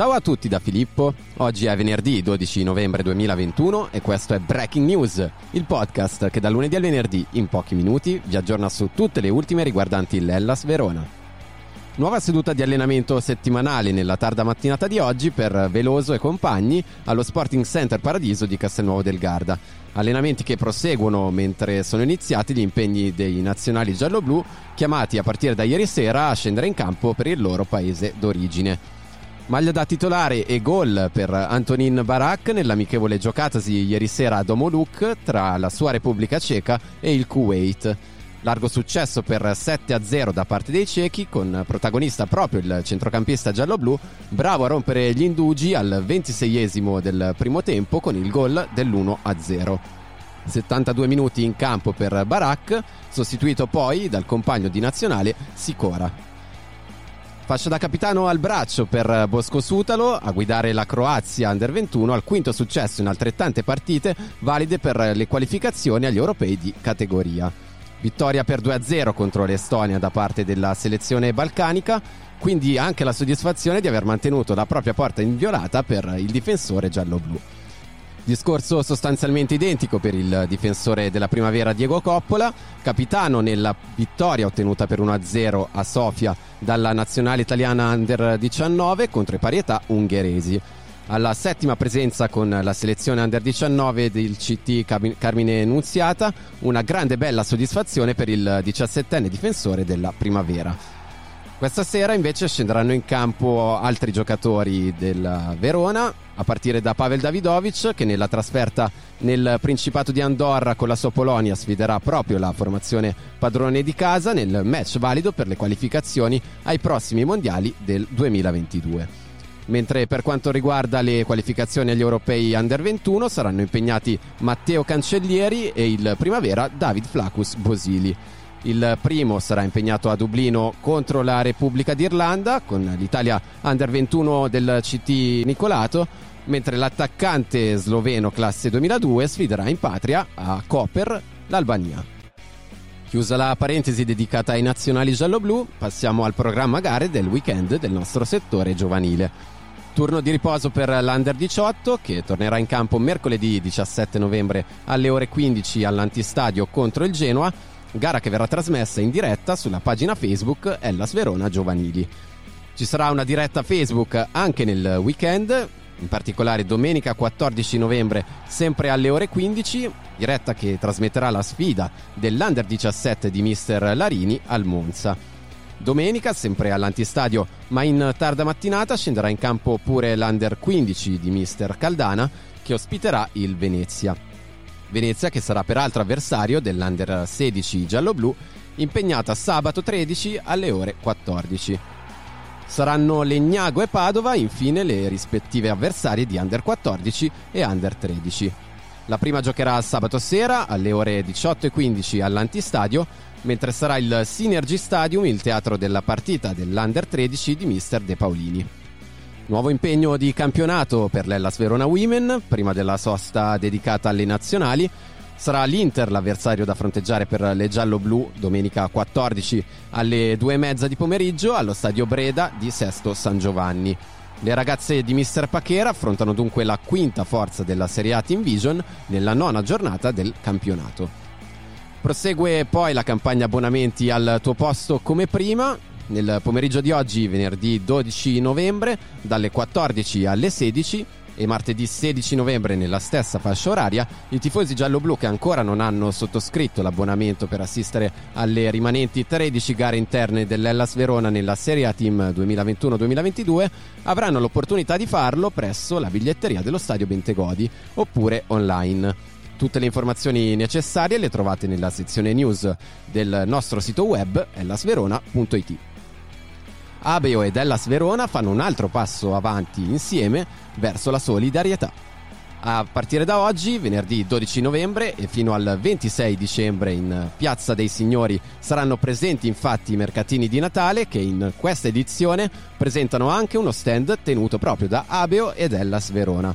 Ciao a tutti da Filippo, oggi è venerdì 12 novembre 2021 e questo è Breaking News, il podcast che dal lunedì al venerdì in pochi minuti vi aggiorna su tutte le ultime riguardanti l'Ellas Verona. Nuova seduta di allenamento settimanale nella tarda mattinata di oggi per Veloso e compagni allo Sporting Center Paradiso di Castelnuovo del Garda. Allenamenti che proseguono mentre sono iniziati gli impegni dei nazionali giallo-blu chiamati a partire da ieri sera a scendere in campo per il loro paese d'origine. Maglia da titolare e gol per Antonin Barak nell'amichevole giocatasi ieri sera a Domoluk tra la sua Repubblica Ceca e il Kuwait. Largo successo per 7-0 da parte dei cechi, con protagonista proprio il centrocampista giallo-blu, bravo a rompere gli indugi al 26esimo del primo tempo con il gol dell'1-0. 72 minuti in campo per Barak, sostituito poi dal compagno di nazionale Sicora. Fascia da capitano al braccio per Bosco Sutalo a guidare la Croazia Under 21 al quinto successo in altrettante partite valide per le qualificazioni agli europei di categoria. Vittoria per 2-0 contro l'Estonia da parte della selezione balcanica, quindi anche la soddisfazione di aver mantenuto la propria porta inviolata per il difensore giallo-blu. Discorso sostanzialmente identico per il difensore della primavera Diego Coppola, capitano nella vittoria ottenuta per 1-0 a Sofia dalla nazionale italiana Under 19 contro i parietà ungheresi. Alla settima presenza con la selezione Under 19 del CT Carmine Nunziata, una grande bella soddisfazione per il 17enne difensore della primavera. Questa sera invece scenderanno in campo altri giocatori del Verona, a partire da Pavel Davidovic che nella trasferta nel Principato di Andorra con la sua Polonia sfiderà proprio la formazione padrone di casa nel match valido per le qualificazioni ai prossimi mondiali del 2022. Mentre per quanto riguarda le qualificazioni agli europei under 21 saranno impegnati Matteo Cancellieri e il primavera David Flacus Bosili. Il primo sarà impegnato a Dublino contro la Repubblica d'Irlanda con l'Italia Under 21 del CT Nicolato, mentre l'attaccante sloveno classe 2002 sfiderà in patria a Koper l'Albania. Chiusa la parentesi dedicata ai nazionali giallo-blu, passiamo al programma gare del weekend del nostro settore giovanile. Turno di riposo per l'Under 18 che tornerà in campo mercoledì 17 novembre alle ore 15 all'antistadio contro il Genoa gara che verrà trasmessa in diretta sulla pagina Facebook Ellas Verona Giovanili. Ci sarà una diretta Facebook anche nel weekend, in particolare domenica 14 novembre, sempre alle ore 15, diretta che trasmetterà la sfida dell'Under 17 di Mister Larini al Monza. Domenica, sempre all'antistadio, ma in tarda mattinata, scenderà in campo pure l'Under 15 di Mister Caldana, che ospiterà il Venezia. Venezia che sarà peraltro avversario dell'Under 16 giallo-blu, impegnata sabato 13 alle ore 14. Saranno Legnago e Padova infine le rispettive avversarie di Under 14 e Under 13. La prima giocherà sabato sera alle ore 18.15 all'antistadio, mentre sarà il Synergy Stadium il teatro della partita dell'Under 13 di Mister De Paolini. Nuovo impegno di campionato per l'Ellas Verona Women, prima della sosta dedicata alle nazionali. Sarà l'Inter l'avversario da fronteggiare per le giallo-blu domenica 14 alle 2.30 di pomeriggio allo stadio Breda di Sesto San Giovanni. Le ragazze di Mister Pachera affrontano dunque la quinta forza della Serie A Team Vision nella nona giornata del campionato. Prosegue poi la campagna abbonamenti al tuo posto come prima, nel pomeriggio di oggi, venerdì 12 novembre, dalle 14 alle 16, e martedì 16 novembre nella stessa fascia oraria i tifosi giallo-blu che ancora non hanno sottoscritto l'abbonamento per assistere alle rimanenti 13 gare interne dell'Ellas Verona nella Serie A Team 2021-2022 avranno l'opportunità di farlo presso la biglietteria dello stadio Bentegodi oppure online. Tutte le informazioni necessarie le trovate nella sezione news del nostro sito web ellasverona.it. Abeo ed Ellas Verona fanno un altro passo avanti insieme verso la solidarietà. A partire da oggi, venerdì 12 novembre e fino al 26 dicembre in Piazza dei Signori saranno presenti infatti i mercatini di Natale che in questa edizione presentano anche uno stand tenuto proprio da Abeo ed Ellas Verona.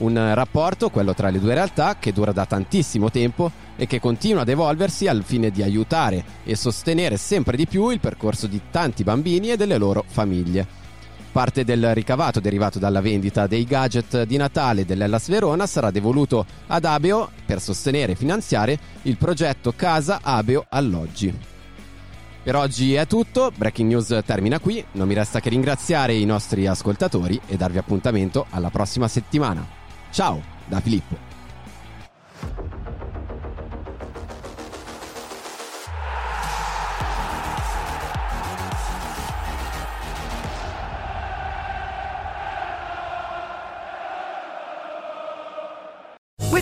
Un rapporto, quello tra le due realtà, che dura da tantissimo tempo e che continua ad evolversi al fine di aiutare e sostenere sempre di più il percorso di tanti bambini e delle loro famiglie. Parte del ricavato derivato dalla vendita dei gadget di Natale dell'Ellas Verona sarà devoluto ad Abeo per sostenere e finanziare il progetto Casa Abeo Alloggi. Per oggi è tutto, Breaking News termina qui, non mi resta che ringraziare i nostri ascoltatori e darvi appuntamento alla prossima settimana. Ciao da Filippo.